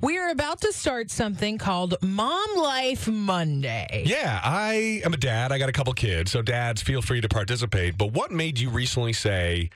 We are about to start something called Mom Life Monday. Yeah, I am a dad. I got a couple kids. So, dads, feel free to participate. But what made you recently say,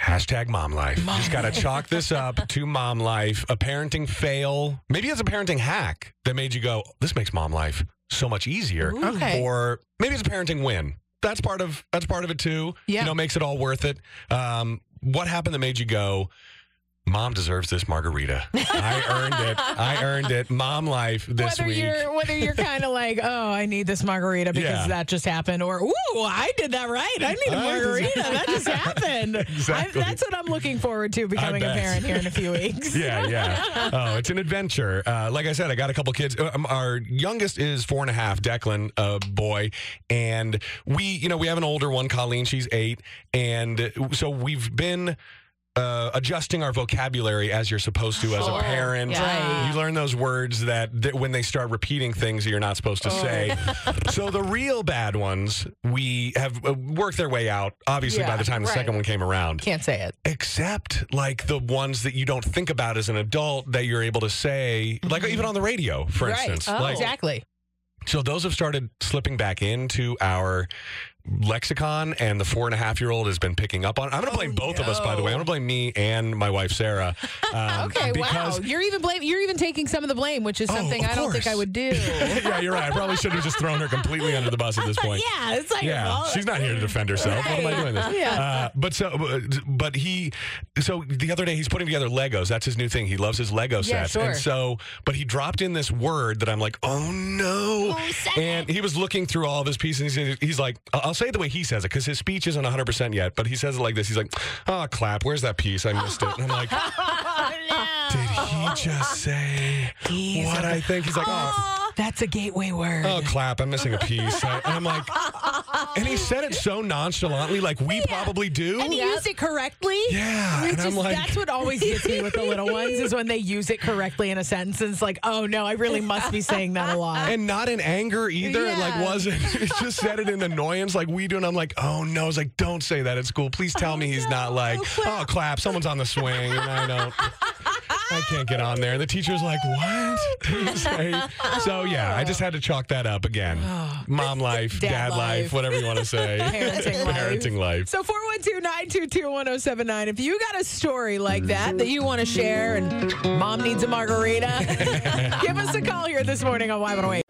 hashtag mom life? Mom Just got to chalk this up to mom life. A parenting fail. Maybe it's a parenting hack that made you go, this makes mom life so much easier. Okay. Or maybe it's a parenting win. That's part of that's part of it too. Yeah. You know, makes it all worth it. Um, what happened that made you go, Mom deserves this margarita. I earned it. I earned it. Mom life this whether week. you're whether you're kind of like, oh, I need this margarita because Yeah. that just happened, or ooh, I did that right. I need a margarita. that just happened. Exactly. I, that's what I'm looking forward to becoming a parent here in a few weeks. yeah, yeah. Oh, it's an adventure. Uh, like I said, I got a couple kids. Uh, Um, our youngest is four and a half, Declan, a boy, and we, you know, we have an older one, Colleen. She's eight, and so we've been. Uh, adjusting our vocabulary as you're supposed to as a Sure. parent. Yeah. You learn those words that, that when they start repeating things that you're not supposed to say. so the real bad ones, we have uh, worked their way out. Obviously, by Yeah, the time the right. second one came around, Can't say it. except like the ones that you don't think about as an adult that you're able to say, like even on the radio, for right. instance. Oh. Like, exactly. so those have started slipping back into our lexicon, and the four and a half year old has been picking up on. it. I'm going to blame both of us, by the way. I'm going to blame me and my wife Sarah. Um, Okay. because wow. You're even blame. You're even taking some of the blame, which is Oh, something of I don't think I would do. yeah, you're right. I probably should have just thrown her completely under the bus at this point. yeah, it's like Yeah, she's not here to defend herself. What am I doing this? Yeah. Uh, but so, but he, so the other day he's putting together Legos. That's his new thing. He loves his Lego Yeah, sets. sure. And so, but he dropped in this word that I'm like, oh no. and he was looking through all of his pieces. And he's, he's like, I'll I'll say it the way he says it because his speech isn't 100 percent yet. But he says it like this. He's like, oh clap. Where's that piece? I missed it. And I'm like, oh, did he just say He's what a- I think? He's like, oh. That's a gateway word. Oh, clap. I'm missing a piece. I- and I'm like, and he said it so nonchalantly, like we probably do. and he used it correctly. Yeah, Which and I'm is, like- that's what always gets me with the little ones is when they use it correctly in a sentence. And it's like, oh no, I really must be saying that a lot. and not in anger either. It like Yeah. wasn't. It just said it in annoyance, like we do. And I'm like, oh no. I was like, don't say that at school. Please tell oh, me he's not like, oh, oh clap. Someone's on the swing, and I don't. I can't get on there. And the teacher's like, what? So yeah, I just had to chalk that up again. Mom life, Dad dad, life, life. whatever you want to say. Parenting life. Life. So 412-922-1079. If you got a story like that that you want to share and mom needs a margarita, give us a call here this morning on Y108.